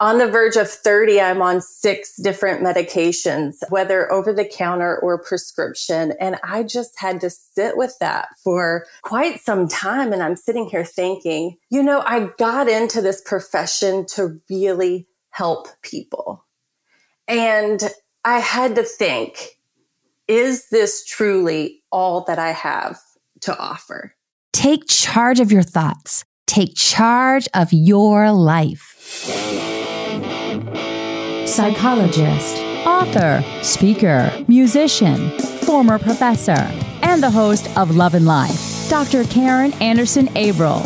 on the verge of 30, I'm on six different medications, whether over the counter or prescription. And I just had to sit with that for quite some time. And I'm sitting here thinking, you know, I got into this profession to really help people. And I had to think, is this truly all that I have to offer? Take charge of your thoughts. Take charge of your life psychologist, author, speaker, musician, former professor, and the host of Love and Life, Dr. Karen Anderson Averill.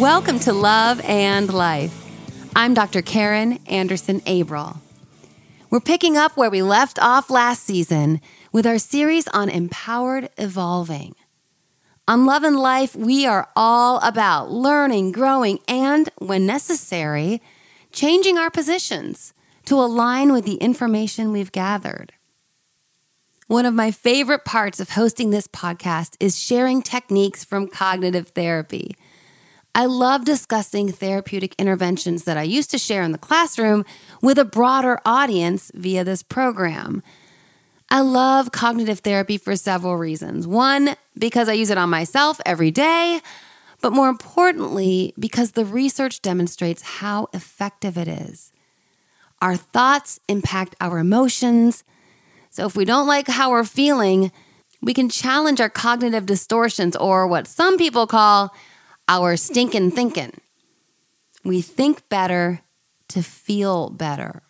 Welcome to Love and Life. I'm Dr. Karen Anderson Averill. We're picking up where we left off last season with our series on empowered evolving. On Love and Life, we are all about learning, growing, and, when necessary, changing our positions to align with the information we've gathered. One of my favorite parts of hosting this podcast is sharing techniques from cognitive therapy. I love discussing therapeutic interventions that I used to share in the classroom with a broader audience via this program. I love cognitive therapy for several reasons. One, because I use it on myself every day, but more importantly, because the research demonstrates how effective it is. Our thoughts impact our emotions. So if we don't like how we're feeling, we can challenge our cognitive distortions or what some people call our stinking thinking. We think better to feel better.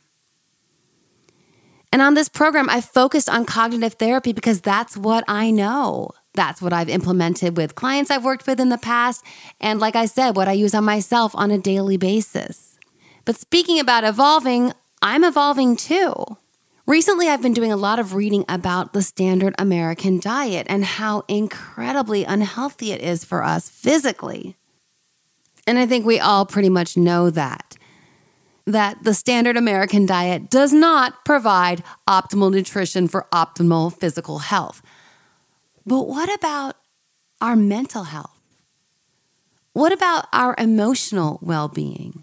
And on this program, I focused on cognitive therapy because that's what I know. That's what I've implemented with clients I've worked with in the past. And like I said, what I use on myself on a daily basis. But speaking about evolving, I'm evolving too. Recently, I've been doing a lot of reading about the standard American diet and how incredibly unhealthy it is for us physically. And I think we all pretty much know that that the standard American diet does not provide optimal nutrition for optimal physical health. But what about our mental health? What about our emotional well being?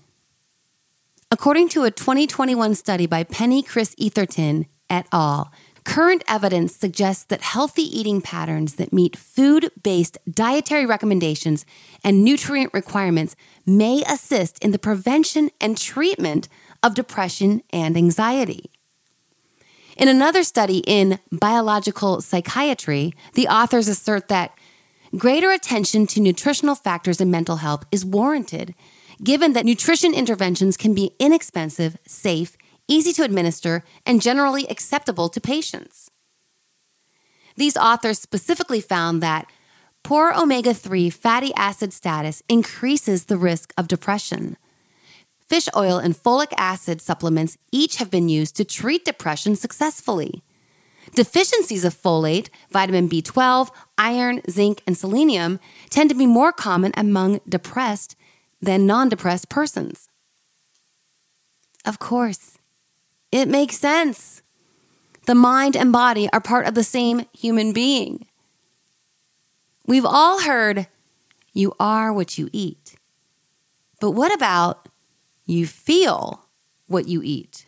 According to a 2021 study by Penny Kris-Etherton et al., Current evidence suggests that healthy eating patterns that meet food based dietary recommendations and nutrient requirements may assist in the prevention and treatment of depression and anxiety. In another study in Biological Psychiatry, the authors assert that greater attention to nutritional factors in mental health is warranted, given that nutrition interventions can be inexpensive, safe, easy to administer, and generally acceptable to patients. These authors specifically found that poor omega 3 fatty acid status increases the risk of depression. Fish oil and folic acid supplements each have been used to treat depression successfully. Deficiencies of folate, vitamin B12, iron, zinc, and selenium tend to be more common among depressed than non depressed persons. Of course, it makes sense. The mind and body are part of the same human being. We've all heard, you are what you eat. But what about you feel what you eat?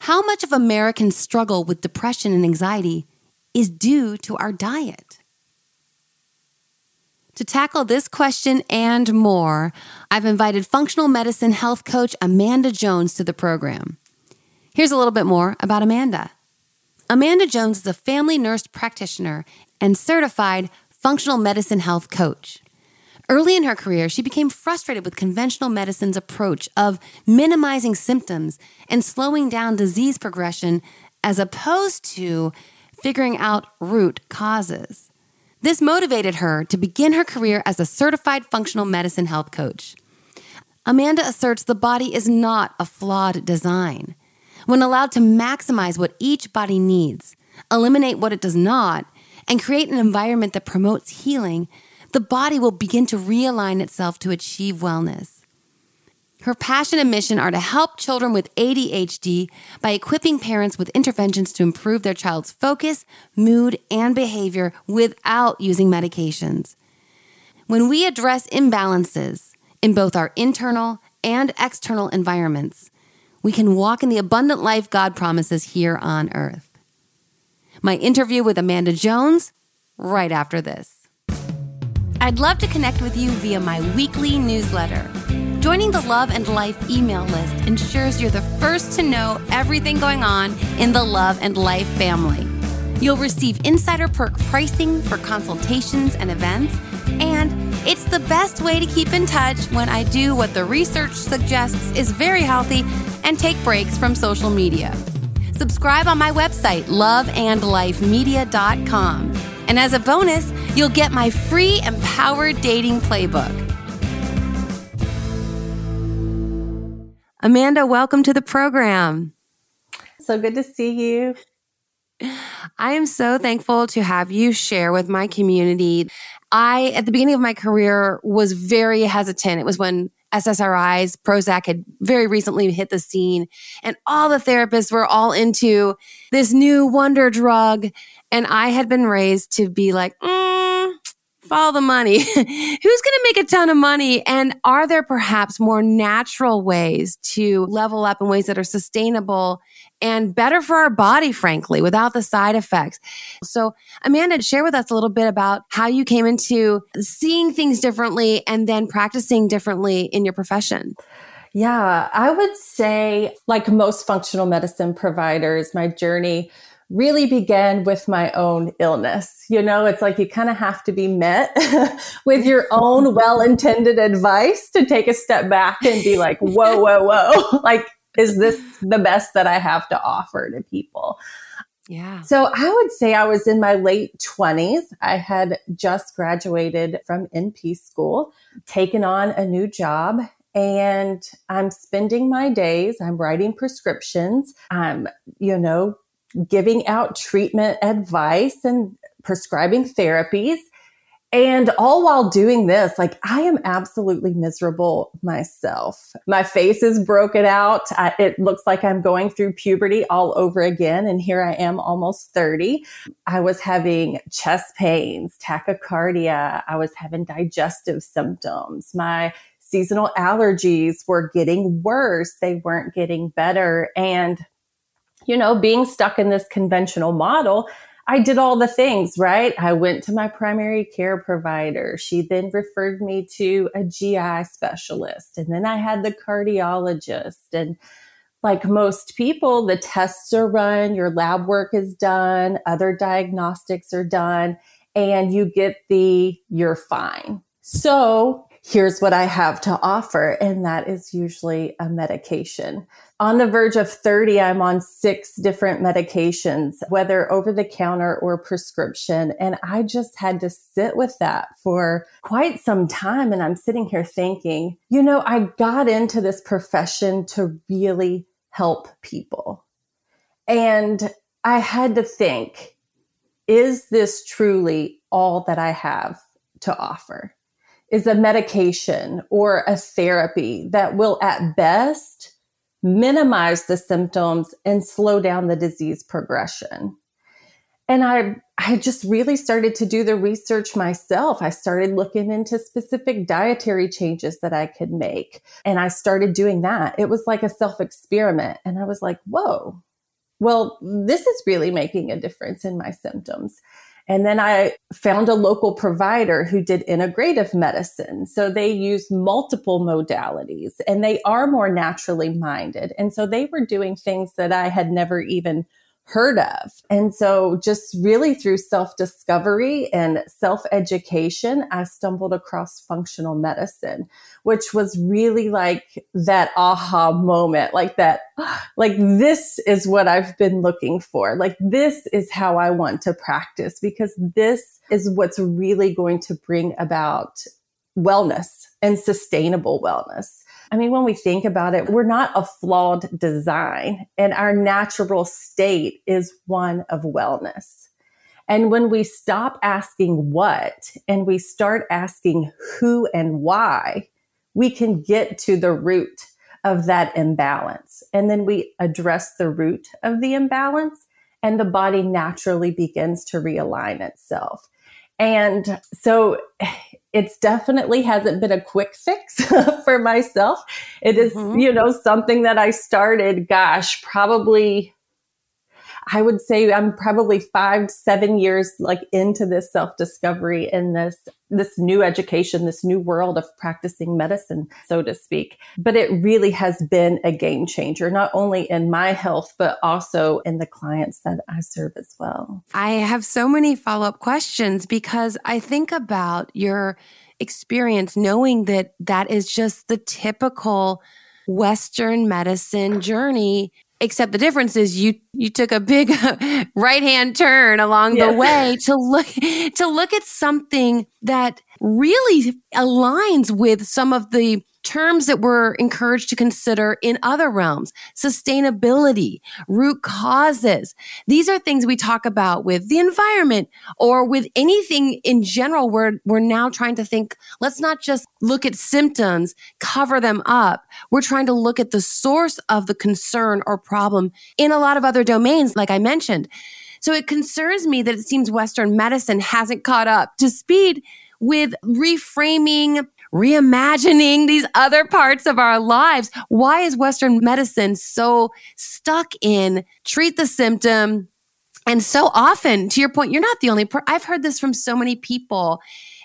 How much of Americans' struggle with depression and anxiety is due to our diet? To tackle this question and more, I've invited functional medicine health coach Amanda Jones to the program. Here's a little bit more about Amanda. Amanda Jones is a family nurse practitioner and certified functional medicine health coach. Early in her career, she became frustrated with conventional medicine's approach of minimizing symptoms and slowing down disease progression as opposed to figuring out root causes. This motivated her to begin her career as a certified functional medicine health coach. Amanda asserts the body is not a flawed design. When allowed to maximize what each body needs, eliminate what it does not, and create an environment that promotes healing, the body will begin to realign itself to achieve wellness. Her passion and mission are to help children with ADHD by equipping parents with interventions to improve their child's focus, mood, and behavior without using medications. When we address imbalances in both our internal and external environments, we can walk in the abundant life God promises here on earth. My interview with Amanda Jones right after this. I'd love to connect with you via my weekly newsletter. Joining the Love and Life email list ensures you're the first to know everything going on in the Love and Life family. You'll receive insider perk pricing for consultations and events, and it's the best way to keep in touch when I do what the research suggests is very healthy and take breaks from social media. Subscribe on my website, loveandlifemedia.com. And as a bonus, you'll get my free Empowered Dating Playbook. Amanda, welcome to the program. So good to see you. I am so thankful to have you share with my community. I, at the beginning of my career, was very hesitant. It was when SSRIs, Prozac had very recently hit the scene, and all the therapists were all into this new wonder drug. And I had been raised to be like, mm, follow the money. Who's going to make a ton of money? And are there perhaps more natural ways to level up in ways that are sustainable and better for our body, frankly, without the side effects. So, Amanda, share with us a little bit about how you came into seeing things differently and then practicing differently in your profession. Yeah, I would say, like most functional medicine providers, my journey really began with my own illness. You know, it's like you kind of have to be met with your own well intended advice to take a step back and be like, whoa, whoa, whoa. like, is this the best that I have to offer to people? Yeah. So I would say I was in my late 20s. I had just graduated from NP school, taken on a new job, and I'm spending my days, I'm writing prescriptions, I'm, you know, giving out treatment advice and prescribing therapies. And all while doing this, like I am absolutely miserable myself. My face is broken out. I, it looks like I'm going through puberty all over again. And here I am almost 30. I was having chest pains, tachycardia. I was having digestive symptoms. My seasonal allergies were getting worse. They weren't getting better. And, you know, being stuck in this conventional model, I did all the things, right? I went to my primary care provider. She then referred me to a GI specialist. And then I had the cardiologist. And like most people, the tests are run, your lab work is done, other diagnostics are done, and you get the you're fine. So here's what I have to offer. And that is usually a medication on the verge of 30, I'm on six different medications, whether over the counter or prescription. And I just had to sit with that for quite some time. And I'm sitting here thinking, you know, I got into this profession to really help people. And I had to think, is this truly all that I have to offer? Is a medication or a therapy that will at best minimize the symptoms and slow down the disease progression. And I, I just really started to do the research myself. I started looking into specific dietary changes that I could make. And I started doing that. It was like a self experiment. And I was like, whoa, well, this is really making a difference in my symptoms. And then I found a local provider who did integrative medicine. So they use multiple modalities and they are more naturally minded. And so they were doing things that I had never even heard of. And so just really through self discovery and self education, I stumbled across functional medicine, which was really like that aha moment, like that, like this is what I've been looking for. Like this is how I want to practice because this is what's really going to bring about wellness and sustainable wellness. I mean, when we think about it, we're not a flawed design and our natural state is one of wellness. And when we stop asking what and we start asking who and why, we can get to the root of that imbalance. And then we address the root of the imbalance and the body naturally begins to realign itself. And so it's definitely hasn't been a quick fix for myself. It is, mm-hmm. you know, something that I started, gosh, probably I would say I'm probably five, seven years like into this self discovery and this, this new education, this new world of practicing medicine, so to speak. But it really has been a game changer, not only in my health, but also in the clients that I serve as well. I have so many follow up questions because I think about your experience knowing that that is just the typical Western medicine journey except the difference is you you took a big right hand turn along yeah. the way to look to look at something that really aligns with some of the terms that we're encouraged to consider in other realms sustainability, root causes. These are things we talk about with the environment or with anything in general. We're, we're now trying to think, let's not just look at symptoms, cover them up. We're trying to look at the source of the concern or problem in a lot of other domains, like I mentioned. So it concerns me that it seems Western medicine hasn't caught up to speed with reframing reimagining these other parts of our lives. Why is Western medicine so stuck in treat the symptom? And so often, to your point, you're not the only per- I've heard this from so many people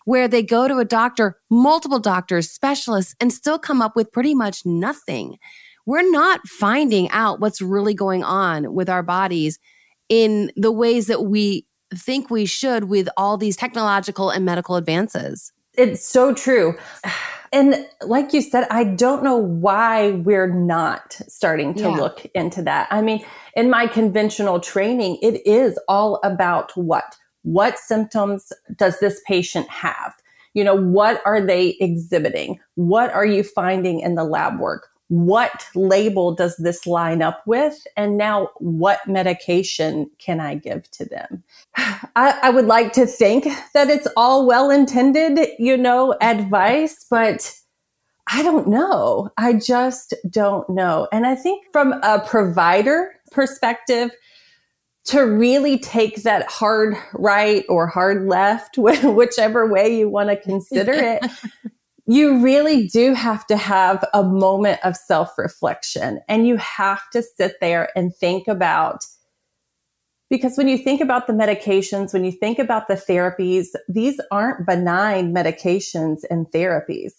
where they go to a doctor, multiple doctors, specialists, and still come up with pretty much nothing. We're not finding out what's really going on with our bodies in the ways that we think we should with all these technological and medical advances. It's so true. And like you said, I don't know why we're not starting to yeah. look into that. I mean, in my conventional training, it is all about what? What symptoms does this patient have? You know, what are they exhibiting? What are you finding in the lab work? What label does this line up with? And now what medication can I give to them? I, I would like to think that it's all well intended, you know, advice, but I don't know. I just don't know. And I think from a provider perspective, to really take that hard right or hard left, whichever way you want to consider it, you really do have to have a moment of self reflection and you have to sit there and think about because when you think about the medications, when you think about the therapies, these aren't benign medications and therapies.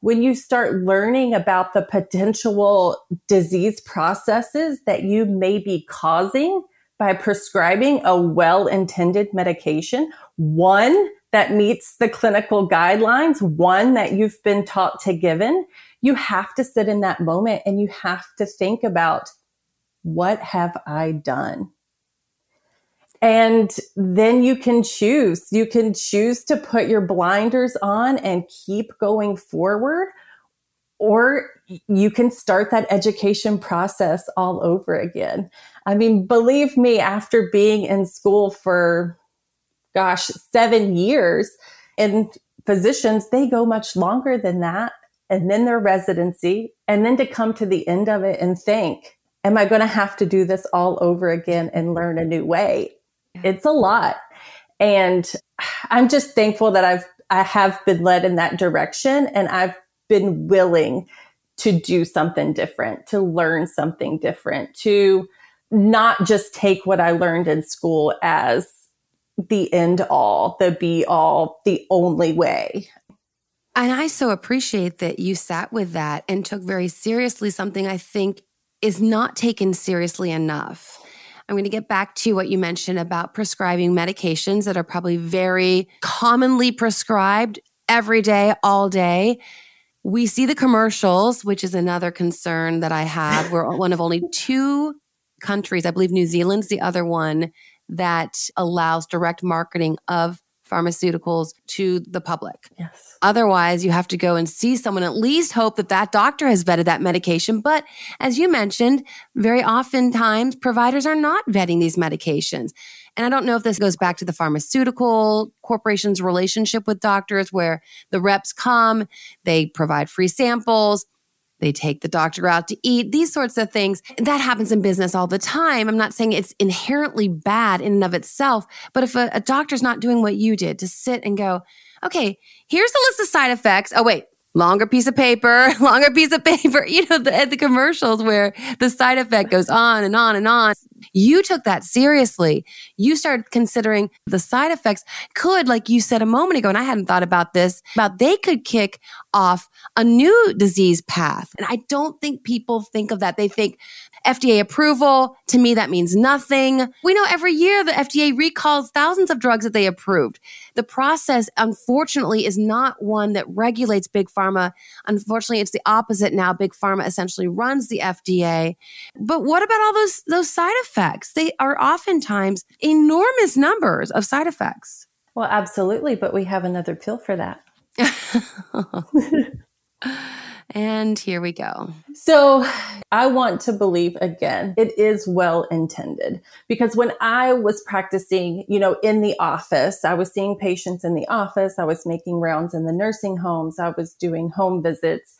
When you start learning about the potential disease processes that you may be causing by prescribing a well intended medication, one, that meets the clinical guidelines, one that you've been taught to given, you have to sit in that moment and you have to think about what have I done? And then you can choose. You can choose to put your blinders on and keep going forward, or you can start that education process all over again. I mean, believe me, after being in school for gosh, seven years. And physicians, they go much longer than that. And then their residency, and then to come to the end of it and think, am I going to have to do this all over again and learn a new way? It's a lot. And I'm just thankful that I've, I have been led in that direction and I've been willing to do something different, to learn something different, to not just take what I learned in school as the end all, the be all, the only way. And I so appreciate that you sat with that and took very seriously something I think is not taken seriously enough. I'm going to get back to what you mentioned about prescribing medications that are probably very commonly prescribed every day, all day. We see the commercials, which is another concern that I have. We're one of only two countries, I believe New Zealand's the other one, that allows direct marketing of pharmaceuticals to the public. Yes. Otherwise, you have to go and see someone, at least hope that that doctor has vetted that medication. But as you mentioned, very oftentimes providers are not vetting these medications. And I don't know if this goes back to the pharmaceutical corporation's relationship with doctors where the reps come, they provide free samples, they take the doctor out to eat, these sorts of things. That happens in business all the time. I'm not saying it's inherently bad in and of itself, but if a, a doctor's not doing what you did to sit and go, okay, here's the list of side effects. Oh, wait, longer piece of paper, longer piece of paper, you know, the, the commercials where the side effect goes on and on and on. You took that seriously. You started considering the side effects could, like you said a moment ago, and I hadn't thought about this, about they could kick off a new disease path. And I don't think people think of that. They think FDA approval, to me, that means nothing. We know every year the FDA recalls thousands of drugs that they approved. The process, unfortunately, is not one that regulates big pharma. Unfortunately, it's the opposite now. Big pharma essentially runs the FDA. But what about all those, those side effects? They are oftentimes enormous numbers of side effects. Well, absolutely. But we have another pill for that. And here we go. So I want to believe again, it is well intended because when I was practicing, you know, in the office, I was seeing patients in the office. I was making rounds in the nursing homes. I was doing home visits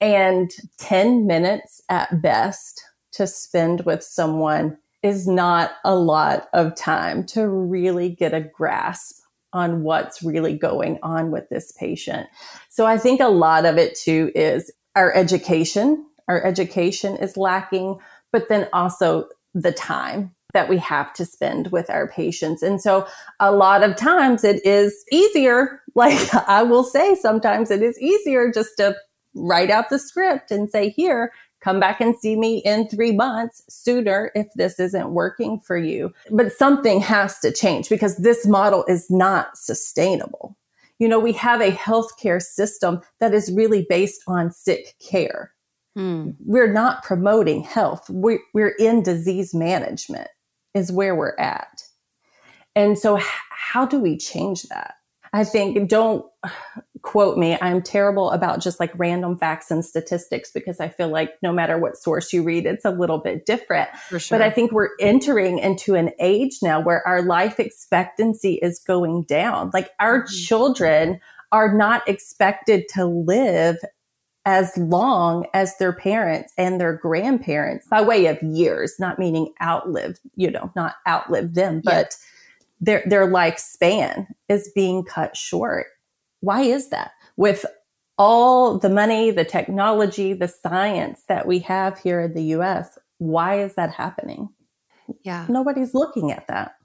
and 10 minutes at best to spend with someone is not a lot of time to really get a grasp on what's really going on with this patient. So I think a lot of it too is our education. Our education is lacking, but then also the time that we have to spend with our patients. And so a lot of times it is easier. Like I will say sometimes it is easier just to write out the script and say, here, come back and see me in three months sooner if this isn't working for you. But something has to change because this model is not sustainable. You know, we have a healthcare system that is really based on sick care. Hmm. We're not promoting health. We're, we're in disease management is where we're at. And so how do we change that? I think don't quote me. I'm terrible about just like random facts and statistics because I feel like no matter what source you read, it's a little bit different. Sure. But I think we're entering into an age now where our life expectancy is going down. Like our mm-hmm. children are not expected to live as long as their parents and their grandparents by way of years, not meaning outlive, you know, not outlive them, but yeah their their lifespan is being cut short. Why is that? With all the money, the technology, the science that we have here in the US, why is that happening? Yeah. Nobody's looking at that.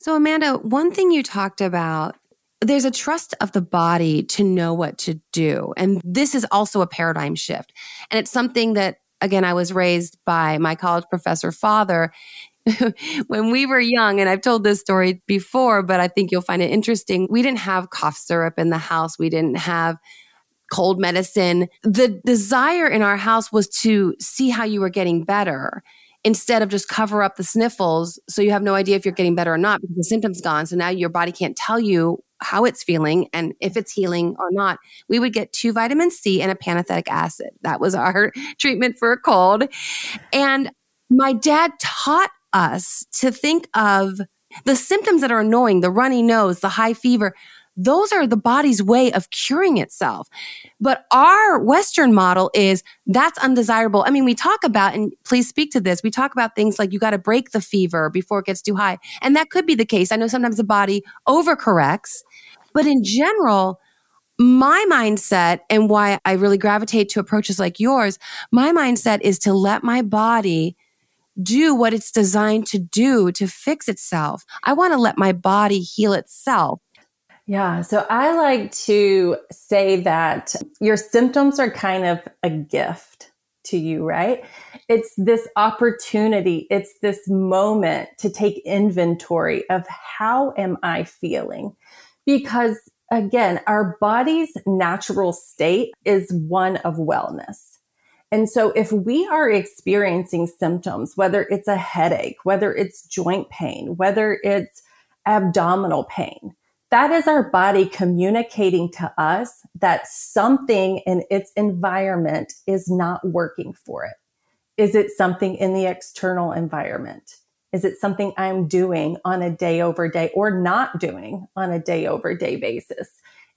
So Amanda, one thing you talked about there's a trust of the body to know what to do. And this is also a paradigm shift. And it's something that again I was raised by my college professor father when we were young, and I've told this story before, but I think you'll find it interesting. We didn't have cough syrup in the house. We didn't have cold medicine. The desire in our house was to see how you were getting better instead of just cover up the sniffles so you have no idea if you're getting better or not because the symptoms gone. So now your body can't tell you how it's feeling and if it's healing or not. We would get two vitamin C and a pantothenic acid. That was our treatment for a cold. And my dad taught us to think of the symptoms that are annoying, the runny nose, the high fever. Those are the body's way of curing itself. But our Western model is that's undesirable. I mean, we talk about, and please speak to this, we talk about things like you got to break the fever before it gets too high. And that could be the case. I know sometimes the body overcorrects, but in general, my mindset and why I really gravitate to approaches like yours, my mindset is to let my body do what it's designed to do to fix itself. I want to let my body heal itself. Yeah. So I like to say that your symptoms are kind of a gift to you, right? It's this opportunity. It's this moment to take inventory of how am I feeling? Because again, our body's natural state is one of wellness. And so if we are experiencing symptoms, whether it's a headache, whether it's joint pain, whether it's abdominal pain, that is our body communicating to us that something in its environment is not working for it. Is it something in the external environment? Is it something I'm doing on a day over day or not doing on a day over day basis?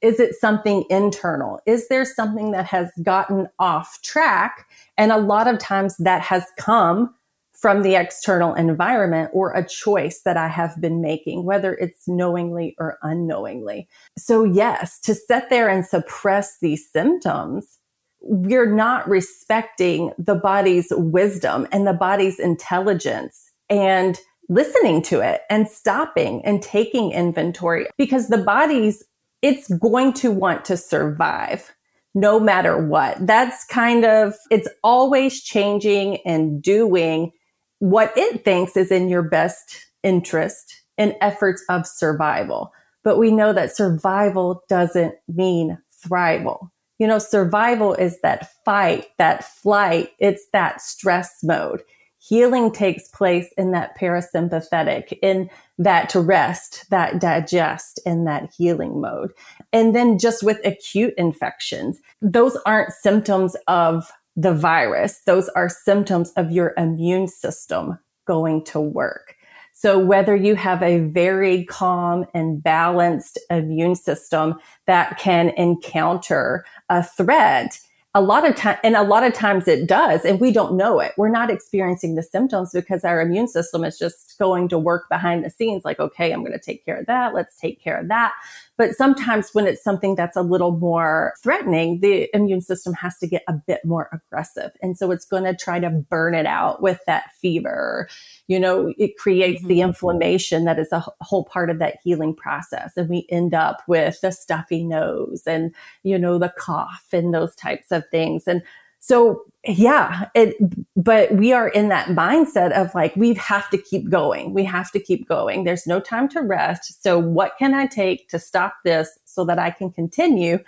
Is it something internal? Is there something that has gotten off track? And a lot of times that has come from the external environment or a choice that I have been making, whether it's knowingly or unknowingly. So yes, to sit there and suppress these symptoms, we're not respecting the body's wisdom and the body's intelligence and listening to it and stopping and taking inventory because the body's it's going to want to survive no matter what. That's kind of, it's always changing and doing what it thinks is in your best interest in efforts of survival. But we know that survival doesn't mean thrival. You know, survival is that fight, that flight, it's that stress mode. Healing takes place in that parasympathetic, in that rest, that digest, in that healing mode. And then just with acute infections, those aren't symptoms of the virus. Those are symptoms of your immune system going to work. So whether you have a very calm and balanced immune system that can encounter a threat, a lot of time and a lot of times it does and we don't know it. We're not experiencing the symptoms because our immune system is just going to work behind the scenes like okay i'm going to take care of that. Let's take care of that but sometimes when it's something that's a little more threatening, the immune system has to get a bit more aggressive. And so it's going to try to burn it out with that fever. You know, it creates mm-hmm. the inflammation that is a whole part of that healing process. And we end up with the stuffy nose and, you know, the cough and those types of things. And so yeah, it, but we are in that mindset of like, we have to keep going. We have to keep going. There's no time to rest. So what can I take to stop this so that I can continue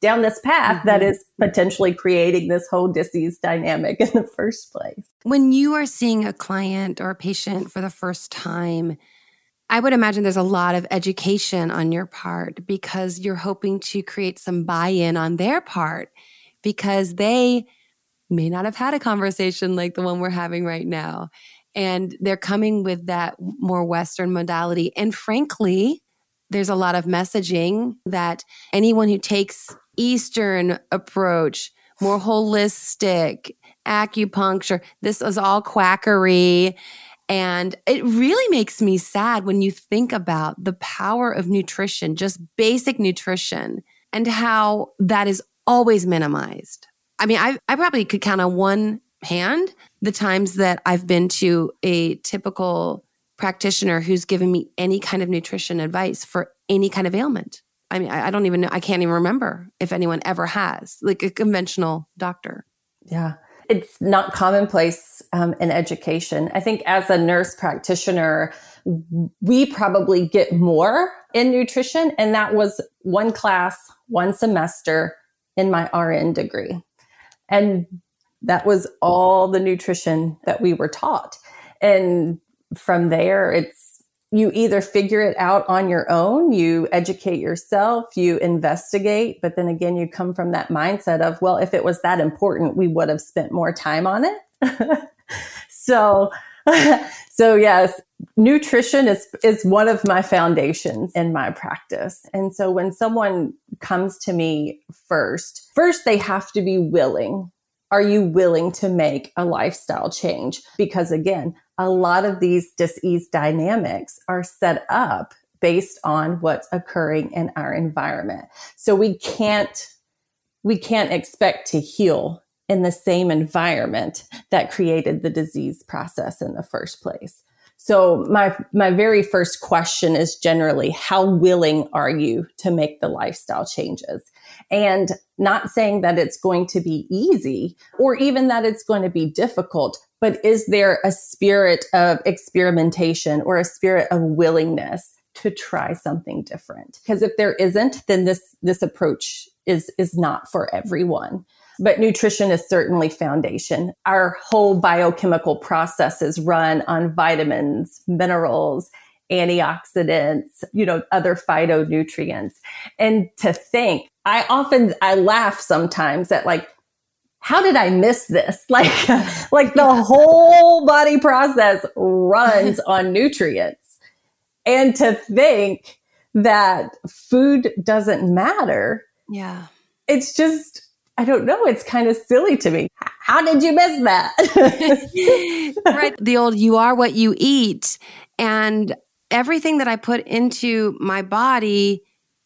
down this path mm-hmm. that is potentially creating this whole disease dynamic in the first place? When you are seeing a client or a patient for the first time, I would imagine there's a lot of education on your part because you're hoping to create some buy in on their part because they may not have had a conversation like the one we're having right now. And they're coming with that more Western modality. And frankly, there's a lot of messaging that anyone who takes Eastern approach, more holistic, acupuncture, this is all quackery. And it really makes me sad when you think about the power of nutrition, just basic nutrition, and how that is always minimized. I mean, I, I probably could count on one hand the times that I've been to a typical practitioner who's given me any kind of nutrition advice for any kind of ailment. I mean, I, I don't even know, I can't even remember if anyone ever has, like a conventional doctor. Yeah. It's not commonplace um, in education. I think as a nurse practitioner, we probably get more in nutrition. And that was one class, one semester in my RN degree. And that was all the nutrition that we were taught. And from there, it's you either figure it out on your own, you educate yourself, you investigate, but then again, you come from that mindset of, well, if it was that important, we would have spent more time on it. so, so yes, nutrition is, is one of my foundations in my practice. And so when someone comes to me first, first they have to be willing. Are you willing to make a lifestyle change? Because again, a lot of these disease dynamics are set up based on what's occurring in our environment. So we can't, we can't expect to heal in the same environment that created the disease process in the first place. So my, my very first question is generally, how willing are you to make the lifestyle changes? And not saying that it's going to be easy or even that it's going to be difficult, but is there a spirit of experimentation or a spirit of willingness to try something different? Because if there isn't, then this, this approach is, is not for everyone but nutrition is certainly foundation. Our whole biochemical processes run on vitamins, minerals, antioxidants, you know, other phytonutrients. And to think, I often, I laugh sometimes at like, how did I miss this? Like, like the whole body process runs on nutrients. And to think that food doesn't matter. Yeah. It's just, I don't know. It's kind of silly to me. How did you miss that? right. The old you are what you eat. And everything that I put into my body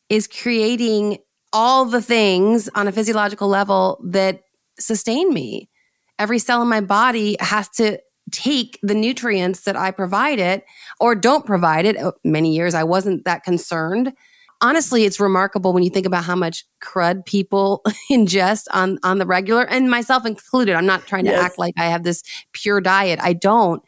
is creating all the things on a physiological level that sustain me. Every cell in my body has to take the nutrients that I provide it or don't provide it. Uh, many years I wasn't that concerned. Honestly, it's remarkable when you think about how much crud people ingest on on the regular and myself included. I'm not trying to yes. act like I have this pure diet. I don't.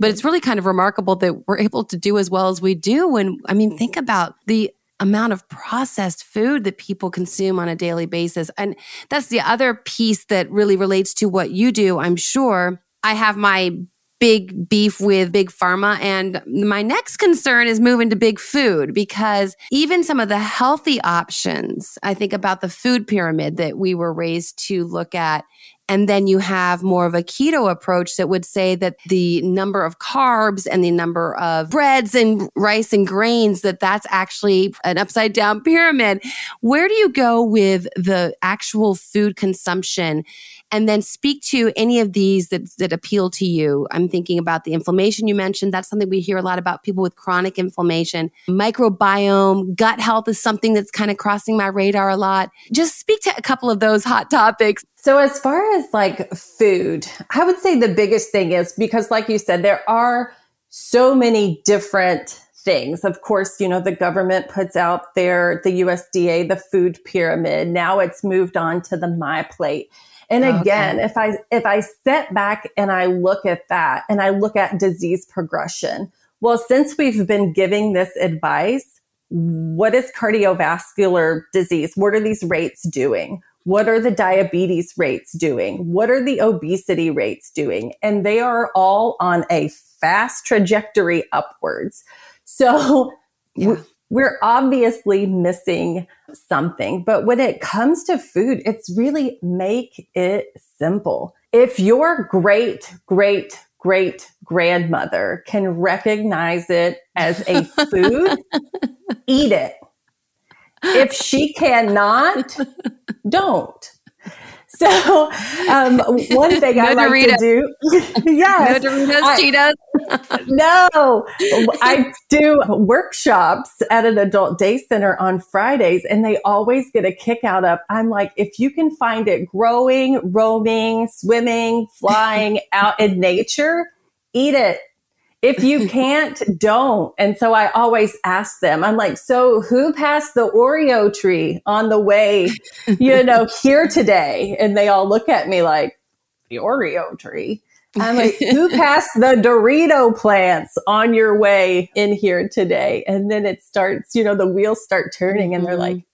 But it's really kind of remarkable that we're able to do as well as we do when I mean think about the amount of processed food that people consume on a daily basis. And that's the other piece that really relates to what you do, I'm sure. I have my big beef with big pharma. And my next concern is moving to big food because even some of the healthy options, I think about the food pyramid that we were raised to look at and then you have more of a keto approach that would say that the number of carbs and the number of breads and rice and grains, that that's actually an upside down pyramid. Where do you go with the actual food consumption? And then speak to any of these that, that appeal to you. I'm thinking about the inflammation you mentioned. That's something we hear a lot about people with chronic inflammation. Microbiome, gut health is something that's kind of crossing my radar a lot. Just speak to a couple of those hot topics. So, as far as like food, I would say the biggest thing is because, like you said, there are so many different things. Of course, you know, the government puts out their, the USDA, the food pyramid. Now it's moved on to the My Plate. And oh, again, okay. if I, if I step back and I look at that and I look at disease progression, well, since we've been giving this advice, what is cardiovascular disease? What are these rates doing? What are the diabetes rates doing? What are the obesity rates doing? And they are all on a fast trajectory upwards. So yeah. we're obviously missing something. But when it comes to food, it's really make it simple. If your great, great, great grandmother can recognize it as a food, eat it. If she cannot, don't. So, um, one thing I like Doritos. to do, yes, no Doritos, I, Cheetos. no, I do workshops at an adult day center on Fridays, and they always get a kick out of. I'm like, if you can find it growing, roaming, swimming, flying out in nature, eat it if you can't, don't. And so I always ask them, I'm like, so who passed the Oreo tree on the way, you know, here today? And they all look at me like, the Oreo tree. I'm like, who passed the Dorito plants on your way in here today? And then it starts, you know, the wheels start turning and they're mm-hmm. like,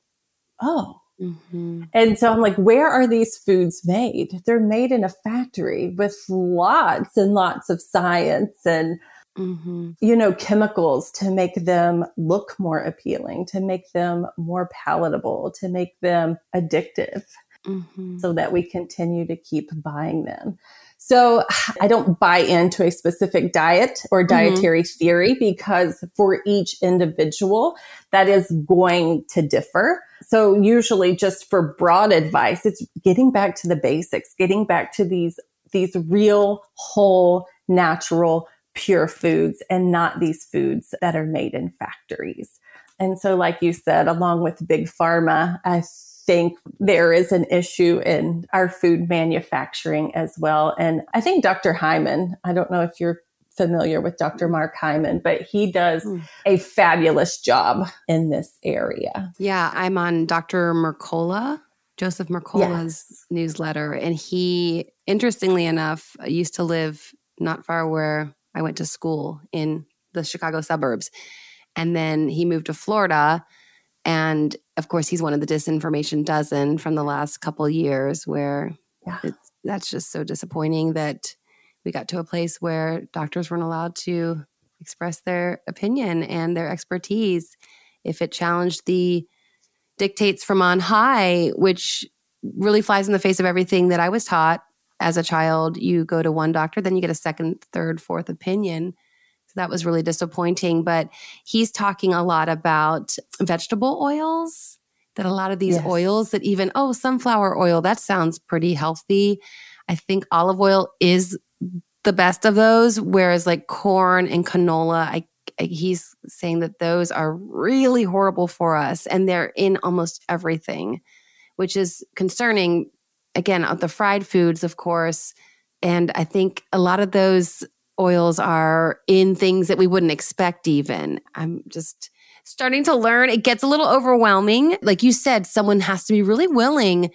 oh. Mm-hmm. And so I'm like, where are these foods made? They're made in a factory with lots and lots of science and mm-hmm. you know, chemicals to make them look more appealing, to make them more palatable, to make them addictive mm-hmm. so that we continue to keep buying them. So I don't buy into a specific diet or mm-hmm. dietary mm-hmm. theory because for each individual, that is going to differ. So usually just for broad advice, it's getting back to the basics, getting back to these, these real, whole, natural pure foods and not these foods that are made in factories. And so, like you said, along with big pharma, I think there is an issue in our food manufacturing as well. And I think Dr. Hyman, I don't know if you're familiar with Dr. Mark Hyman, but he does hmm. a fabulous job in this area. Yeah, I'm on Dr. Mercola, Joseph Mercola's yes. newsletter. And he, interestingly enough, used to live not far where I went to school in the Chicago suburbs. And then he moved to Florida. And of course, he's one of the disinformation dozen from the last couple years where yeah. that's just so disappointing that we got to a place where doctors weren't allowed to express their opinion and their expertise if it challenged the dictates from on high, which really flies in the face of everything that I was taught as a child, you go to one doctor, then you get a second, third, fourth opinion. So that was really disappointing. But he's talking a lot about vegetable oils that a lot of these yes. oils that even, oh, sunflower oil, that sounds pretty healthy. I think olive oil is the best of those, whereas like corn and canola, I he's saying that those are really horrible for us and they're in almost everything, which is concerning. Again, uh, the fried foods, of course. And I think a lot of those oils are in things that we wouldn't expect, even. I'm just starting to learn. It gets a little overwhelming. Like you said, someone has to be really willing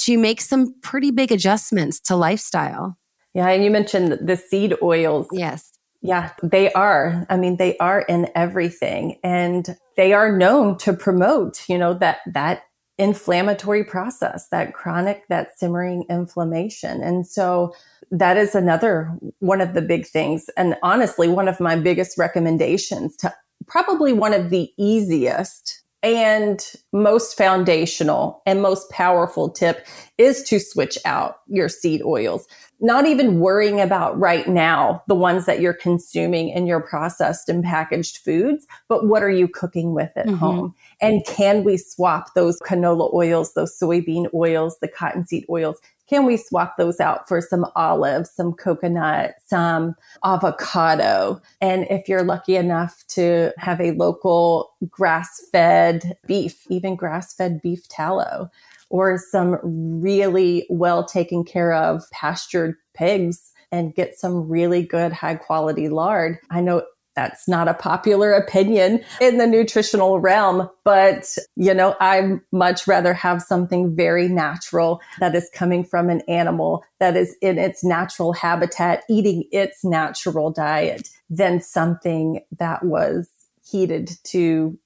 to make some pretty big adjustments to lifestyle. Yeah. And you mentioned the seed oils. Yes. Yeah, they are. I mean, they are in everything and they are known to promote, you know, that, that inflammatory process, that chronic, that simmering inflammation. And so that is another one of the big things. And honestly, one of my biggest recommendations to probably one of the easiest and most foundational and most powerful tip is to switch out your seed oils not even worrying about right now the ones that you're consuming in your processed and packaged foods, but what are you cooking with at mm-hmm. home? And can we swap those canola oils, those soybean oils, the cottonseed oils? Can we swap those out for some olives, some coconut, some avocado? And if you're lucky enough to have a local grass fed beef, even grass fed beef tallow, or some really well taken care of pastured pigs and get some really good high quality lard. I know that's not a popular opinion in the nutritional realm, but you know, I much rather have something very natural that is coming from an animal that is in its natural habitat, eating its natural diet than something that was heated to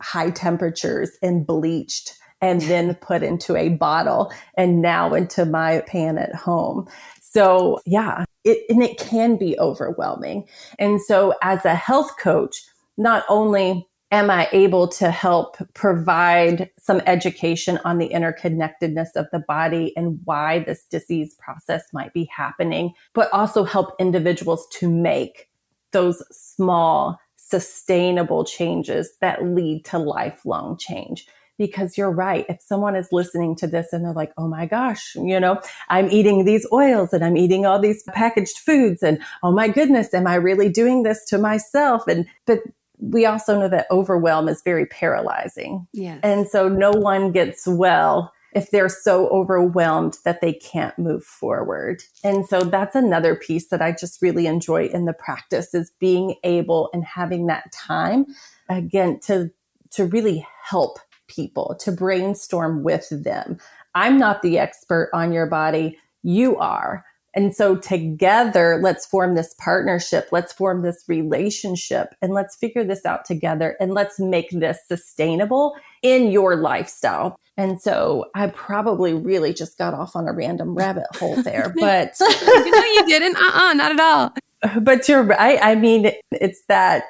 high temperatures and bleached and then put into a bottle and now into my pan at home. So yeah, it, and it can be overwhelming. And so as a health coach, not only am I able to help provide some education on the interconnectedness of the body and why this disease process might be happening, but also help individuals to make those small, sustainable changes that lead to lifelong change because you're right. If someone is listening to this and they're like, oh my gosh, you know, I'm eating these oils and I'm eating all these packaged foods and oh my goodness, am I really doing this to myself? And, but we also know that overwhelm is very paralyzing. Yes. And so no one gets well if they're so overwhelmed that they can't move forward. And so that's another piece that I just really enjoy in the practice is being able and having that time again to to really help people to brainstorm with them. I'm not the expert on your body. You are. And so together, let's form this partnership. Let's form this relationship and let's figure this out together and let's make this sustainable in your lifestyle. And so I probably really just got off on a random rabbit hole there, but no, you didn't. Uh-uh, not at all. But you're right. I mean, it's that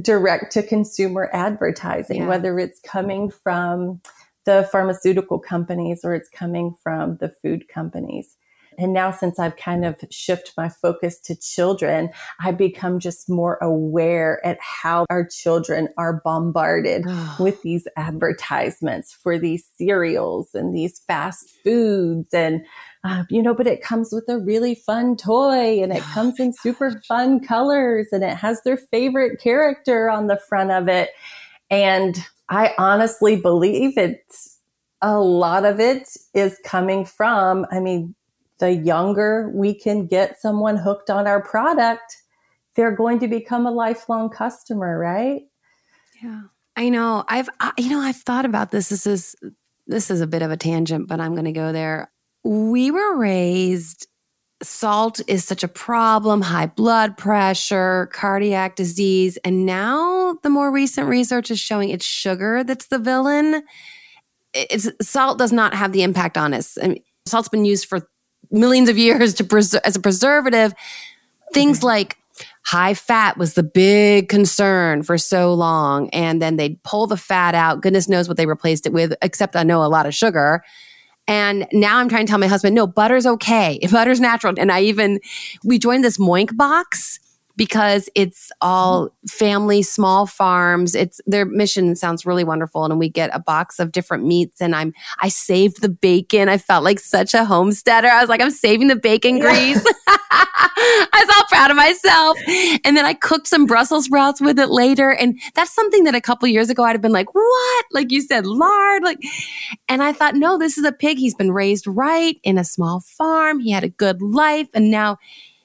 direct to consumer advertising, yeah. whether it's coming from the pharmaceutical companies or it's coming from the food companies. And now, since I've kind of shifted my focus to children, I've become just more aware at how our children are bombarded with these advertisements for these cereals and these fast foods and uh, you know, but it comes with a really fun toy and it comes in super fun colors and it has their favorite character on the front of it. And I honestly believe it's a lot of it is coming from, I mean, the younger we can get someone hooked on our product, they're going to become a lifelong customer, right? Yeah. I know. I've you know, I've thought about this. This is this is a bit of a tangent, but I'm going to go there we were raised salt is such a problem, high blood pressure, cardiac disease. And now the more recent research is showing it's sugar that's the villain. It's, salt does not have the impact on us. I mean, salt's been used for millions of years to pres- as a preservative. Things okay. like high fat was the big concern for so long. And then they'd pull the fat out. Goodness knows what they replaced it with, except I know a lot of sugar. And now I'm trying to tell my husband, no, butter's okay. Butter's natural. And I even, we joined this Moink box because it's all mm-hmm. family small farms. It's their mission sounds really wonderful and we get a box of different meats and i'm i saved the bacon. I felt like such a homesteader. I was like i'm saving the bacon grease. I was all proud of myself. And then i cooked some brussels sprouts with it later and that's something that a couple years ago i'd have been like what? Like you said lard like and i thought no this is a pig. He's been raised right in a small farm. He had a good life and now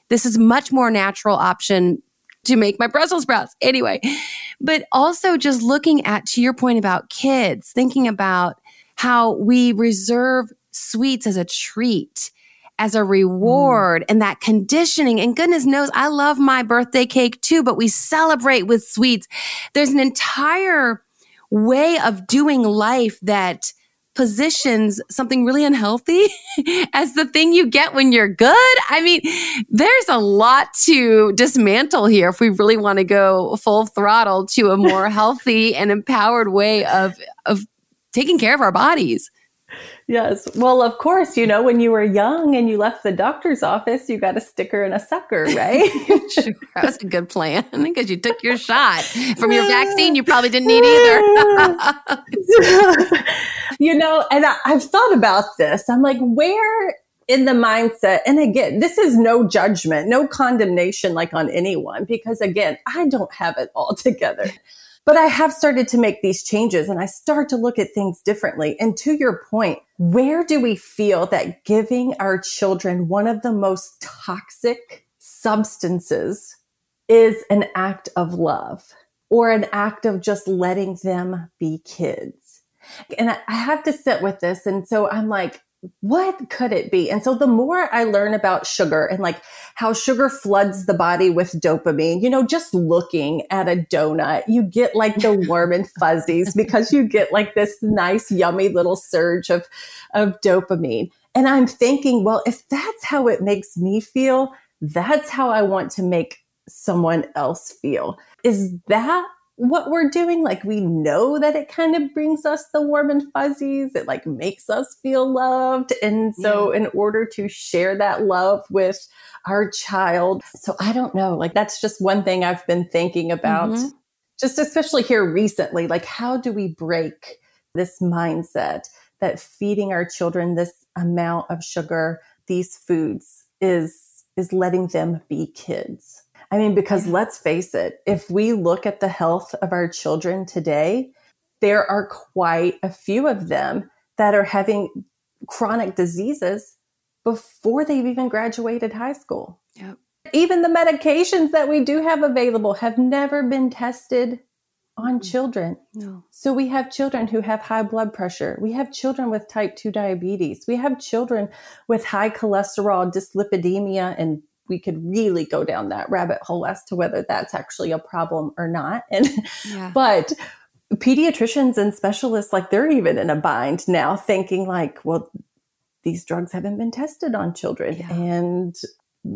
this is much more natural option to make my Brussels sprouts. Anyway, but also just looking at, to your point about kids, thinking about how we reserve sweets as a treat as a reward mm. and that conditioning. And goodness knows, I love my birthday cake too, but we celebrate with sweets. There's an entire way of doing life that positions something really unhealthy as the thing you get when you're good. I mean, there's a lot to dismantle here if we really want to go full throttle to a more healthy and empowered way of of taking care of our bodies. Yes. Well, of course, you know, when you were young and you left the doctor's office, you got a sticker and a sucker, right? that was a good plan because you took your shot from your vaccine. You probably didn't need either. you know, and I, I've thought about this. I'm like, where in the mindset, and again, this is no judgment, no condemnation like on anyone, because again, I don't have it all together. But I have started to make these changes and I start to look at things differently. And to your point, where do we feel that giving our children one of the most toxic substances is an act of love or an act of just letting them be kids? And I have to sit with this. And so I'm like, what could it be? And so the more I learn about sugar and like how sugar floods the body with dopamine, you know, just looking at a donut, you get like the warm and fuzzies because you get like this nice, yummy little surge of, of dopamine. And I'm thinking, well, if that's how it makes me feel, that's how I want to make someone else feel. Is that what we're doing. Like we know that it kind of brings us the warm and fuzzies. It like makes us feel loved. And so yeah. in order to share that love with our child. So I don't know. Like that's just one thing I've been thinking about. Mm-hmm. Just especially here recently, like how do we break this mindset that feeding our children this amount of sugar, these foods is, is letting them be kids? I mean, because let's face it, if we look at the health of our children today, there are quite a few of them that are having chronic diseases before they've even graduated high school. Yep. Even the medications that we do have available have never been tested on mm. children. No. So we have children who have high blood pressure. We have children with type 2 diabetes. We have children with high cholesterol, dyslipidemia, and we could really go down that rabbit hole as to whether that's actually a problem or not. And yeah. but pediatricians and specialists like they're even in a bind now thinking like, well, these drugs haven't been tested on children yeah. and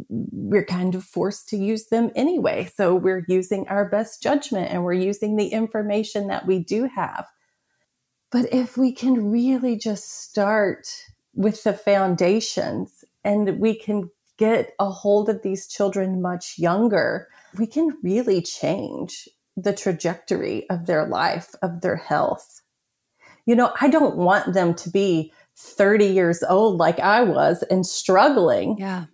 we're kind of forced to use them anyway. So we're using our best judgment and we're using the information that we do have. But if we can really just start with the foundations and we can get a hold of these children much younger, we can really change the trajectory of their life, of their health. You know, I don't want them to be 30 years old like I was and struggling. Yeah.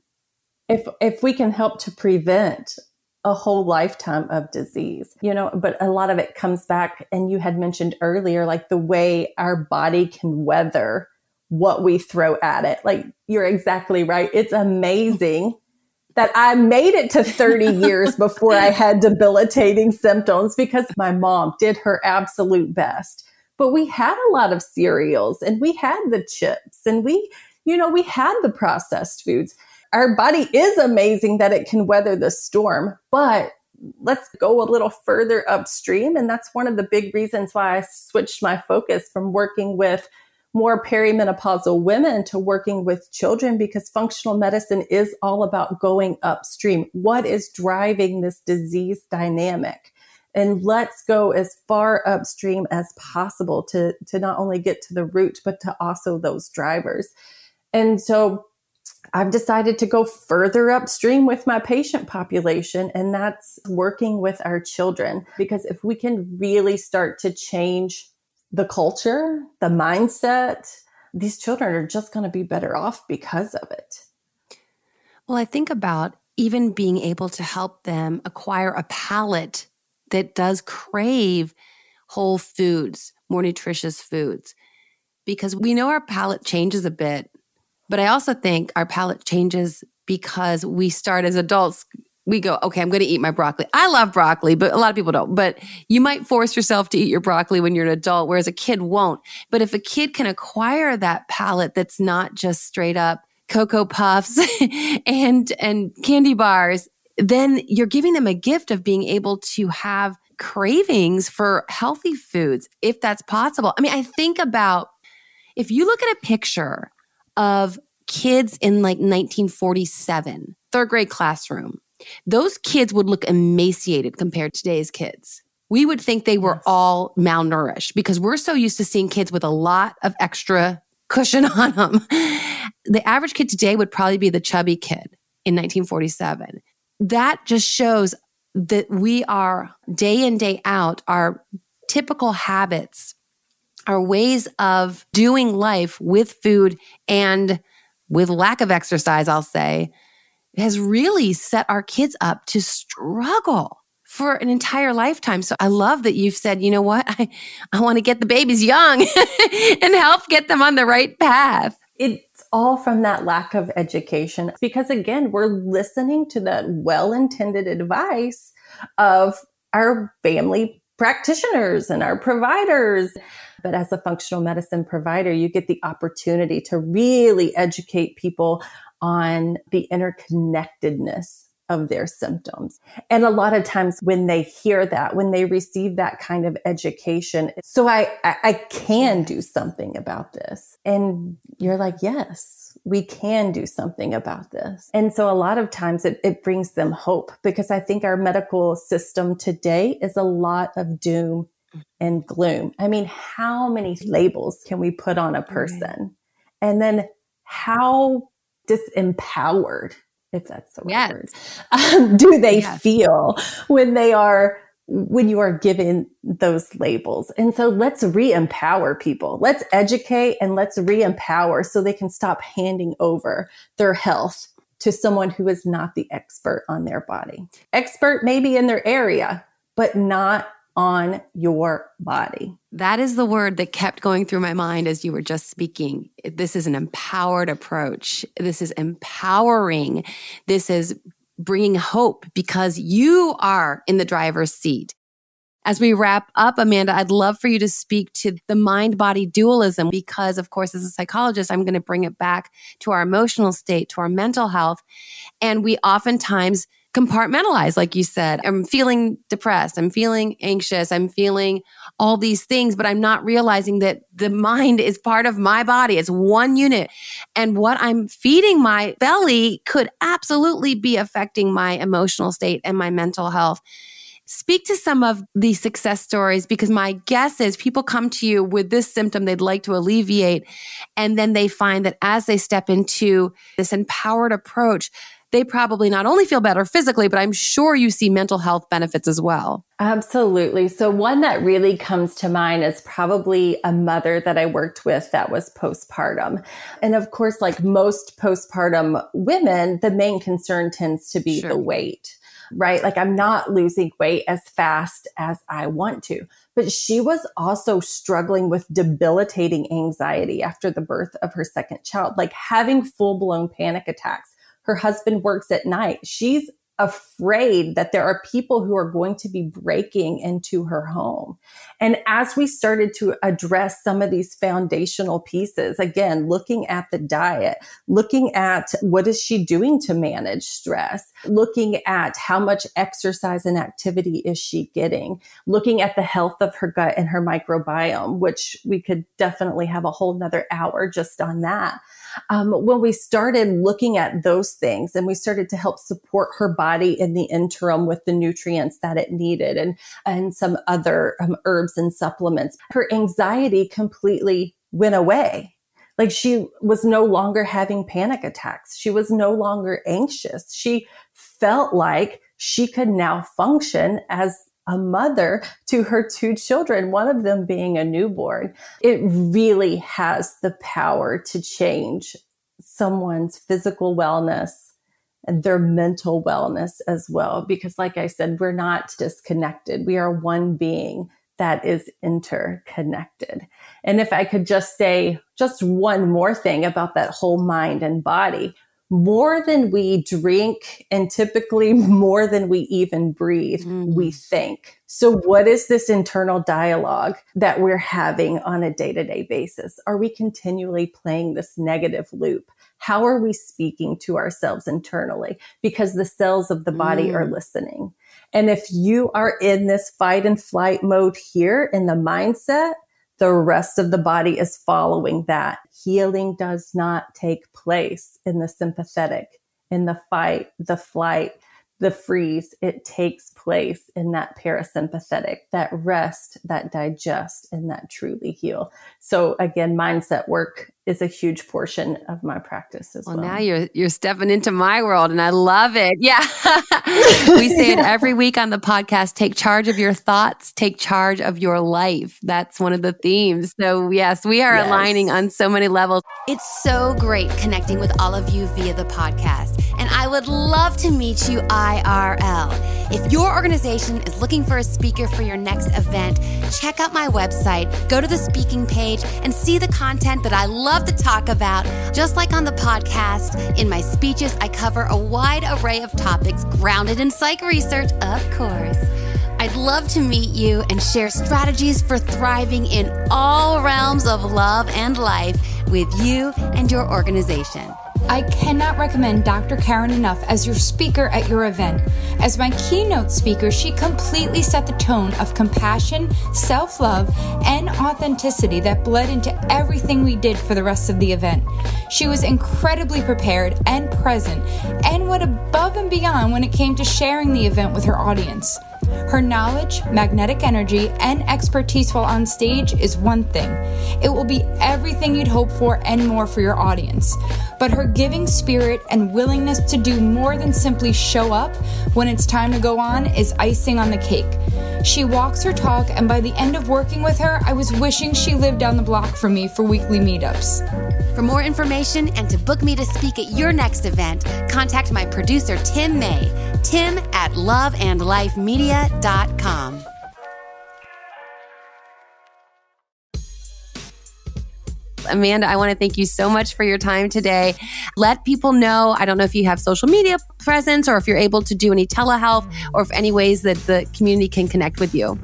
If if we can help to prevent a whole lifetime of disease, you know, but a lot of it comes back and you had mentioned earlier like the way our body can weather what we throw at it. Like you're exactly right. It's amazing that I made it to 30 years before I had debilitating symptoms because my mom did her absolute best. But we had a lot of cereals and we had the chips and we, you know, we had the processed foods. Our body is amazing that it can weather the storm, but let's go a little further upstream. And that's one of the big reasons why I switched my focus from working with more perimenopausal women to working with children because functional medicine is all about going upstream. What is driving this disease dynamic? And let's go as far upstream as possible to, to not only get to the root, but to also those drivers. And so I've decided to go further upstream with my patient population, and that's working with our children. Because if we can really start to change the culture, the mindset, these children are just going to be better off because of it. Well, I think about even being able to help them acquire a palate that does crave whole foods, more nutritious foods, because we know our palate changes a bit. But I also think our palate changes because we start as adults. We go, okay, I'm going to eat my broccoli. I love broccoli, but a lot of people don't. But you might force yourself to eat your broccoli when you're an adult, whereas a kid won't. But if a kid can acquire that palate that's not just straight up cocoa puffs and and candy bars then you're giving them a gift of being able to have cravings for healthy foods if that's possible i mean i think about if you look at a picture of kids in like 1947 third grade classroom those kids would look emaciated compared to today's kids we would think they were all malnourished because we're so used to seeing kids with a lot of extra cushion on them. The average kid today would probably be the chubby kid in 1947. That just shows that we are day in, day out, our typical habits, our ways of doing life with food and with lack of exercise, I'll say, has really set our kids up to struggle for an entire lifetime. So I love that you've said, you know what? I, I want to get the babies young and help get them on the right path. It's all from that lack of education because again, we're listening to that well-intended advice of our family practitioners and our providers. But as a functional medicine provider, you get the opportunity to really educate people on the interconnectedness of their symptoms. And a lot of times when they hear that, when they receive that kind of education, so I, I, I can do something about this. And you're like, yes, we can do something about this. And so a lot of times it, it brings them hope because I think our medical system today is a lot of doom and gloom. I mean, how many labels can we put on a person? And then how disempowered if that's the yes. word, um, do they yes. feel when they are when you are given those labels. And so let's re-empower people. Let's educate and let's re-empower so they can stop handing over their health to someone who is not the expert on their body. Expert maybe in their area, but not on your body. That is the word that kept going through my mind as you were just speaking. This is an empowered approach. This is empowering. This is bringing hope because you are in the driver's seat. As we wrap up, Amanda, I'd love for you to speak to the mind body dualism because, of course, as a psychologist, I'm going to bring it back to our emotional state, to our mental health. And we oftentimes compartmentalize, like you said. I'm feeling depressed. I'm feeling anxious. I'm feeling all these things, but I'm not realizing that the mind is part of my body. It's one unit. And what I'm feeding my belly could absolutely be affecting my emotional state and my mental health. Speak to some of these success stories because my guess is people come to you with this symptom they'd like to alleviate. And then they find that as they step into this empowered approach, they probably not only feel better physically, but I'm sure you see mental health benefits as well. Absolutely. So, one that really comes to mind is probably a mother that I worked with that was postpartum. And of course, like most postpartum women, the main concern tends to be sure. the weight right? Like I'm not losing weight as fast as I want to. But she was also struggling with debilitating anxiety after the birth of her second child, like having full blown panic attacks her husband works at night. She's afraid that there are people who are going to be breaking into her home. And as we started to address some of these foundational pieces, again, looking at the diet, looking at what is she doing to manage stress, looking at how much exercise and activity is she getting, looking at the health of her gut and her microbiome, which we could definitely have a whole nother hour just on that um, when we started looking at those things and we started to help support her body in the interim with the nutrients that it needed and, and some other um, herbs and supplements, her anxiety completely went away Like she was no longer having panic attacks. She was no longer anxious. She felt like she could now function as a mother to her two children, one of them being a newborn. It really has the power to change someone's physical wellness and their mental wellness as well. Because like I said, we're not disconnected. We are one being that is interconnected. And if I could just say just one more thing about that whole mind and body, more than we drink and typically more than we even breathe, mm. we think. So what is this internal dialogue that we're having on a day to day basis? Are we continually playing this negative loop? How are we speaking to ourselves internally? Because the cells of the body mm. are listening. And if you are in this fight and flight mode here in the mindset, the rest of the body is following that. Healing does not take place in the sympathetic, in the fight, the flight, the freeze. It takes place in that parasympathetic, that rest, that digest, and that truly heal. So again, mindset work is a huge portion of my practice as well. Well, now you're you're stepping into my world and I love it. Yeah. we say it every week on the podcast, take charge of your thoughts, take charge of your life. That's one of the themes. So, yes, we are yes. aligning on so many levels. It's so great connecting with all of you via the podcast, and I would love to meet you IRL. If your organization is looking for a speaker for your next event, check out my website, go to the speaking page and see the content that I love to talk about. Just like on the podcast, in my speeches, I cover a wide array of topics grounded in psych research, of course. I'd love to meet you and share strategies for thriving in all realms of love and life with you and your organization. I cannot recommend Dr. Karen enough as your speaker at your event. As my keynote speaker, she completely set the tone of compassion, self love, and authenticity that bled into everything we did for the rest of the event. She was incredibly prepared and present, and went above and beyond when it came to sharing the event with her audience. Her knowledge, magnetic energy, and expertise while on stage is one thing. It will be everything you'd hope for and more for your audience. But her giving spirit and willingness to do more than simply show up when it's time to go on is icing on the cake. She walks her talk, and by the end of working with her, I was wishing she lived down the block from me for weekly meetups. For more information and to book me to speak at your next event, contact my producer, Tim May. Tim at loveandlifemedia.com. Amanda, I want to thank you so much for your time today. Let people know. I don't know if you have social media presence or if you're able to do any telehealth or if any ways that the community can connect with you.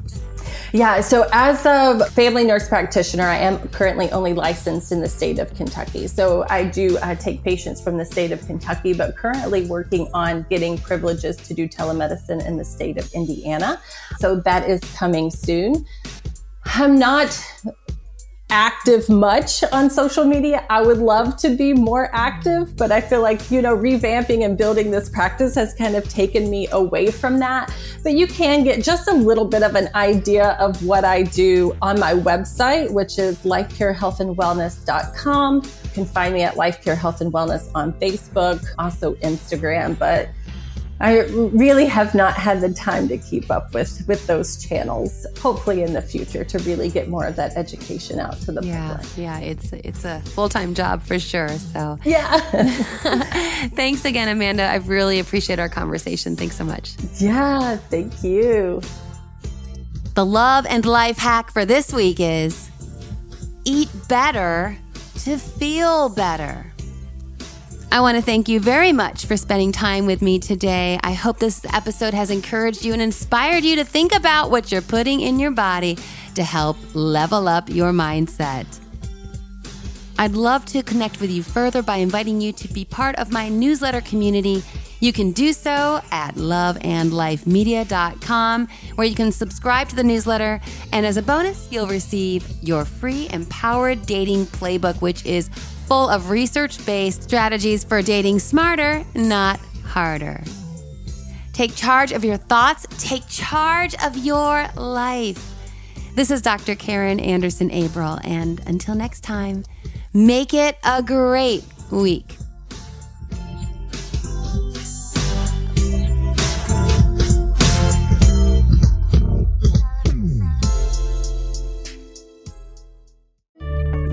Yeah, so as a family nurse practitioner, I am currently only licensed in the state of Kentucky. So I do uh, take patients from the state of Kentucky, but currently working on getting privileges to do telemedicine in the state of Indiana. So that is coming soon. I'm not active much on social media. I would love to be more active, but I feel like, you know, revamping and building this practice has kind of taken me away from that. But you can get just a little bit of an idea of what I do on my website, which is lifecarehealthandwellness.com. You can find me at Life Care Health and Wellness on Facebook, also Instagram, but I really have not had the time to keep up with with those channels. Hopefully, in the future, to really get more of that education out to the yeah, public. Yeah, it's it's a full time job for sure. So yeah. Thanks again, Amanda. I really appreciate our conversation. Thanks so much. Yeah, thank you. The love and life hack for this week is eat better to feel better. I want to thank you very much for spending time with me today. I hope this episode has encouraged you and inspired you to think about what you're putting in your body to help level up your mindset. I'd love to connect with you further by inviting you to be part of my newsletter community. You can do so at loveandlifemedia.com, where you can subscribe to the newsletter. And as a bonus, you'll receive your free Empowered Dating Playbook, which is full of research based strategies for dating smarter, not harder. Take charge of your thoughts, take charge of your life. This is Dr. Karen Anderson Abel, and until next time, Make it a great week.